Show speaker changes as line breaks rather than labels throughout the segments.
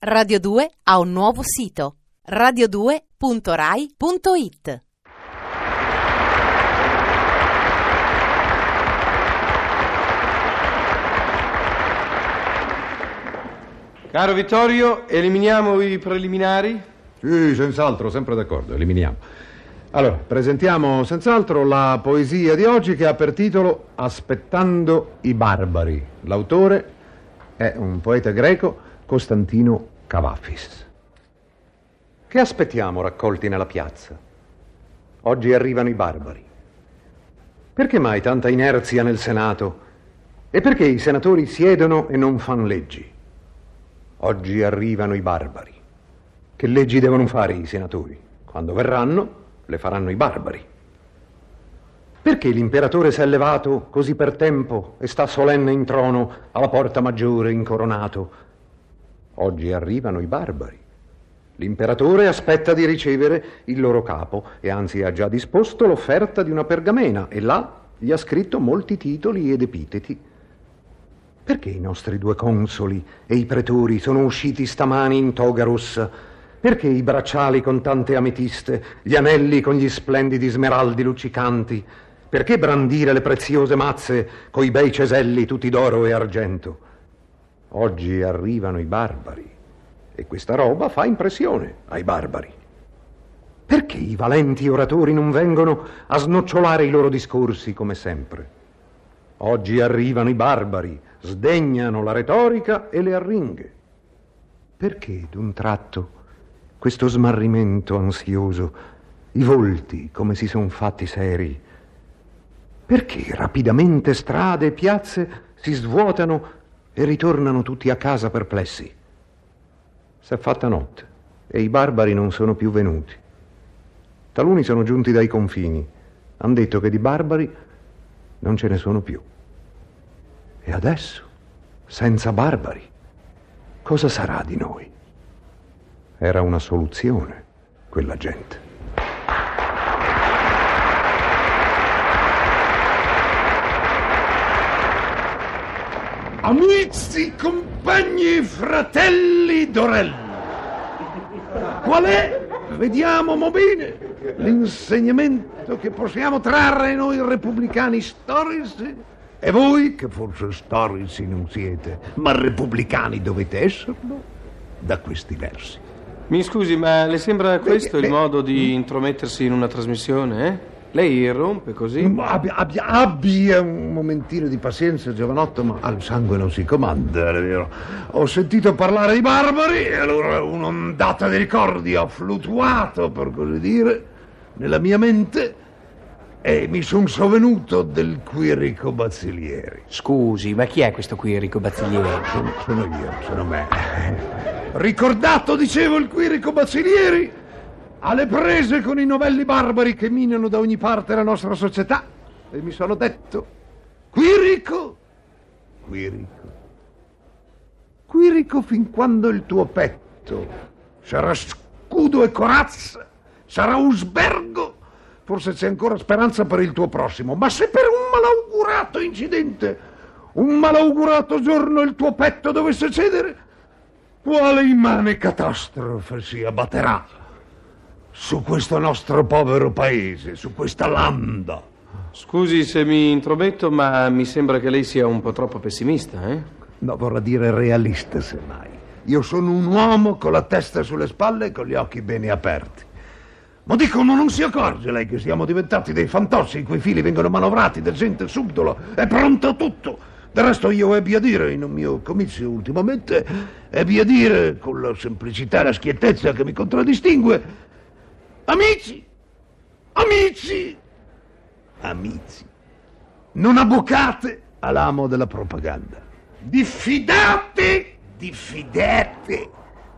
Radio 2 ha un nuovo sito radio2.rai.it
Caro Vittorio, eliminiamo i preliminari?
Sì, senz'altro, sempre d'accordo, eliminiamo. Allora, presentiamo senz'altro la poesia di oggi che ha per titolo Aspettando i barbari. L'autore è un poeta greco, Costantino Cavafis. Che aspettiamo raccolti nella piazza? Oggi arrivano i barbari. Perché mai tanta inerzia nel Senato? E perché i senatori siedono e non fanno leggi? Oggi arrivano i barbari. Che leggi devono fare i senatori? Quando verranno, le faranno i barbari. Perché l'imperatore si è levato così per tempo e sta solenne in trono alla porta maggiore incoronato? Oggi arrivano i barbari. L'imperatore aspetta di ricevere il loro capo e anzi ha già disposto l'offerta di una pergamena e là gli ha scritto molti titoli ed epiteti. Perché i nostri due consoli e i pretori sono usciti stamani in toga rossa? Perché i bracciali con tante ametiste, gli anelli con gli splendidi smeraldi luccicanti? Perché brandire le preziose mazze coi bei ceselli tutti d'oro e argento? Oggi arrivano i barbari e questa roba fa impressione ai barbari. Perché i valenti oratori non vengono a snocciolare i loro discorsi come sempre? Oggi arrivano i barbari, sdegnano la retorica e le arringhe. Perché d'un tratto questo smarrimento ansioso, i volti come si sono fatti seri? Perché rapidamente strade e piazze si svuotano e ritornano tutti a casa perplessi? S'è fatta notte e i barbari non sono più venuti. Taluni sono giunti dai confini, hanno detto che di barbari non ce ne sono più. E adesso, senza barbari, cosa sarà di noi? Era una soluzione, quella gente.
Amici, compagni, fratelli d'Orello. Qual è, vediamo mo bene, l'insegnamento che possiamo trarre noi repubblicani storici? E voi, che forse storici non siete, ma repubblicani dovete esserlo, da questi versi.
Mi scusi, ma le sembra questo
beh.
il modo di intromettersi in una trasmissione, eh? Lei irrompe così?
Ma Abbia, abbia- abbia un momentino di pazienza, giovanotto, ma al sangue non si comanda, è vero? Ho sentito parlare di barbari e allora un'ondata di ricordi ha fluttuato, per così dire, nella mia mente e mi sono sovvenuto del Quirico Bazzilieri.
Scusi, ma chi è questo qui, Enrico Bazzilieri?
Sono, sono io, sono me. Ricordato, dicevo, il Quirico Bazzilieri alle prese con i novelli barbari che minano da ogni parte la nostra società. E mi sono detto, Quirico, Quirico, Quirico fin quando il tuo petto sarà scudo e corazza, sarà usbergo, forse c'è ancora speranza per il tuo prossimo, ma se per un malaugurato incidente, un malaugurato giorno il tuo petto dovesse cedere, quale immane catastrofe si abbatterà su questo nostro povero paese, su questa landa?
Scusi se mi intrometto, ma mi sembra che lei sia un po' troppo pessimista, eh?
No, vorrà dire realista, semmai. Io sono un uomo con la testa sulle spalle e con gli occhi bene aperti. Ma dicono, non si accorge lei che siamo diventati dei fantossi i cui fili vengono manovrati da gente subdola e pronta a tutto. Del resto io ebbi a dire in un mio comizio ultimamente, ebbi a dire con la semplicità e la schiettezza che mi contraddistingue, amici, amici, amici, non avvocate all'amo della propaganda. Diffidate, diffidate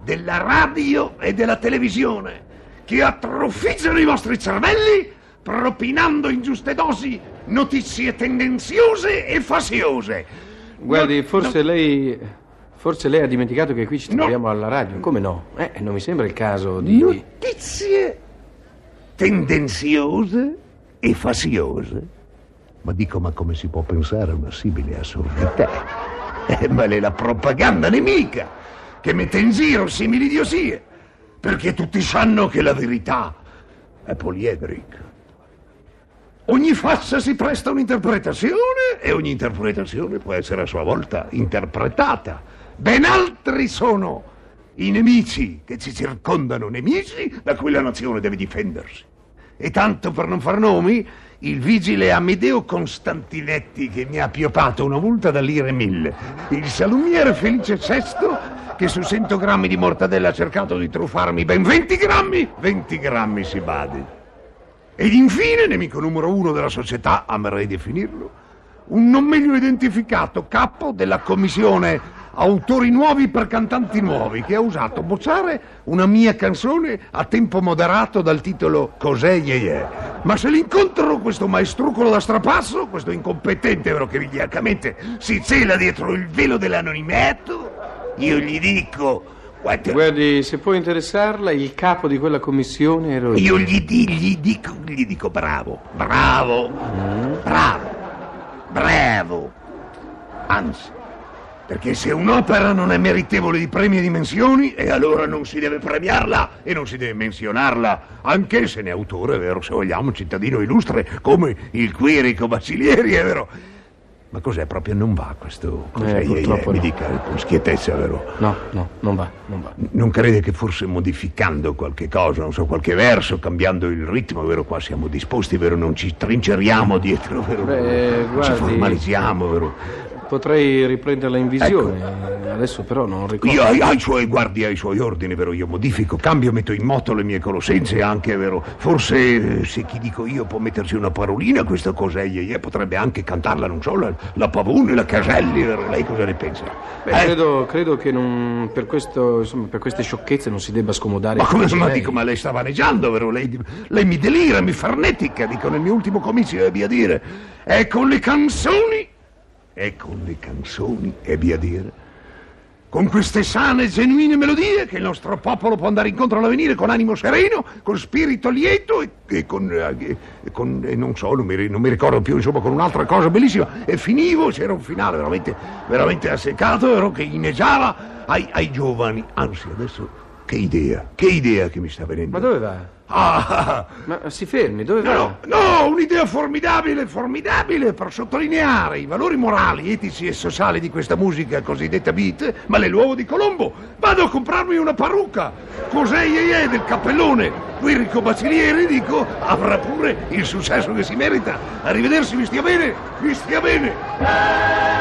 della radio e della televisione che atrofizzano i vostri cervelli propinando in giuste dosi notizie tendenziose e fasiose.
Guardi,
No,
forse
no,
lei. Forse lei ha dimenticato che qui ci
No.
troviamo alla radio. Come no? Eh, non mi sembra il caso di.
Notizie tendenziose e fasiose. Ma dico, ma come si può pensare a una simile assurdità? Eh, ma è la propaganda nemica. che mette in giro simili idiosie, perché tutti sanno che la verità è poliedrica. Ogni faccia si presta a un'interpretazione e ogni interpretazione può essere a sua volta interpretata. Ben altri sono i nemici che ci circondano, nemici da cui la nazione deve difendersi. E tanto per non far nomi, il vigile Amedeo Constantinetti che mi ha piopato una multa da lire mille, il salumiere Felice Sesto che su 100 grammi di mortadella ha cercato di truffarmi ben 20 grammi, 20 grammi si badi. Ed infine, nemico numero uno della società, amerei definirlo, un non meglio identificato capo della commissione Autori Nuovi per Cantanti Nuovi, che ha usato bocciare una mia canzone a tempo moderato dal titolo Cos'è Ye Ye. Ma se l'incontro questo maestrucolo da strapasso, questo incompetente vero che vigliaccamente si cela dietro il velo dell'anonimato, io gli dico Guarda,
Guardi, se può interessarla, il capo di quella commissione ero io.
io gli, di- gli dico, gli dico bravo, bravo, bravo, bravo. Anzi, perché se un'opera non è meritevole di premi e dimensioni, e allora non si deve premiarla e non si deve menzionarla, anche se ne è autore, è vero, se vogliamo, un cittadino illustre come il Quirico Basilieri, è vero. Ma cos'è? Proprio non va questo? Cos'è?
Eh, purtroppo
Mi
no.
dica con schietezza, vero?
No, no, non va, non va.
Non crede che forse modificando qualche cosa, non so, qualche verso, cambiando il ritmo, vero? Qua siamo disposti, vero? Non ci trinceriamo dietro, vero?
Beh,
non ci
guardi-
formalizziamo, vero?
Potrei riprenderla in visione. Adesso però non ricordo.
Io ai, ai suoi, guardi ai suoi ordini, vero? Io modifico, cambio, metto in moto le mie conoscenze anche, vero? Forse eh, se chi dico io può metterci una parolina, questa cosa ye, ye, potrebbe anche cantarla, non so, la, la Pavone, la Caselli, vero? Lei cosa ne pensa?
Beh,
Eh?
credo, credo che non, per, questo, insomma, per queste sciocchezze non si debba scomodare.
Ma come
lei.
dico, ma lei sta vaneggiando, vero? Lei, lei mi delira, mi farnetica, dico nel mio ultimo comizio ebbi a dire. E con le canzoni, e con le canzoni ebbi a dire. Con queste sane e genuine melodie che il nostro popolo può andare incontro all'avvenire con animo sereno, con spirito lieto e, e con, eh, e con- e non so, non mi, non mi ricordo più, insomma, con un'altra cosa bellissima. E finivo, c'era un finale veramente, veramente asseccato, che inneggiava ai, ai giovani. Anzi, adesso che idea, che idea che mi sta venendo.
Ma dove va?
Ah,
Ma si fermi, dove va?
no, no, un'idea formidabile, formidabile per sottolineare i valori morali, etici e sociali di questa musica cosiddetta beat, ma è l'uovo di Colombo. Vado a comprarmi una parrucca. Cos'è ye, ye del cappellone? Quirico Bacilieri, dico, avrà pure il successo che si merita. Arrivederci, mi stia bene, mi stia bene.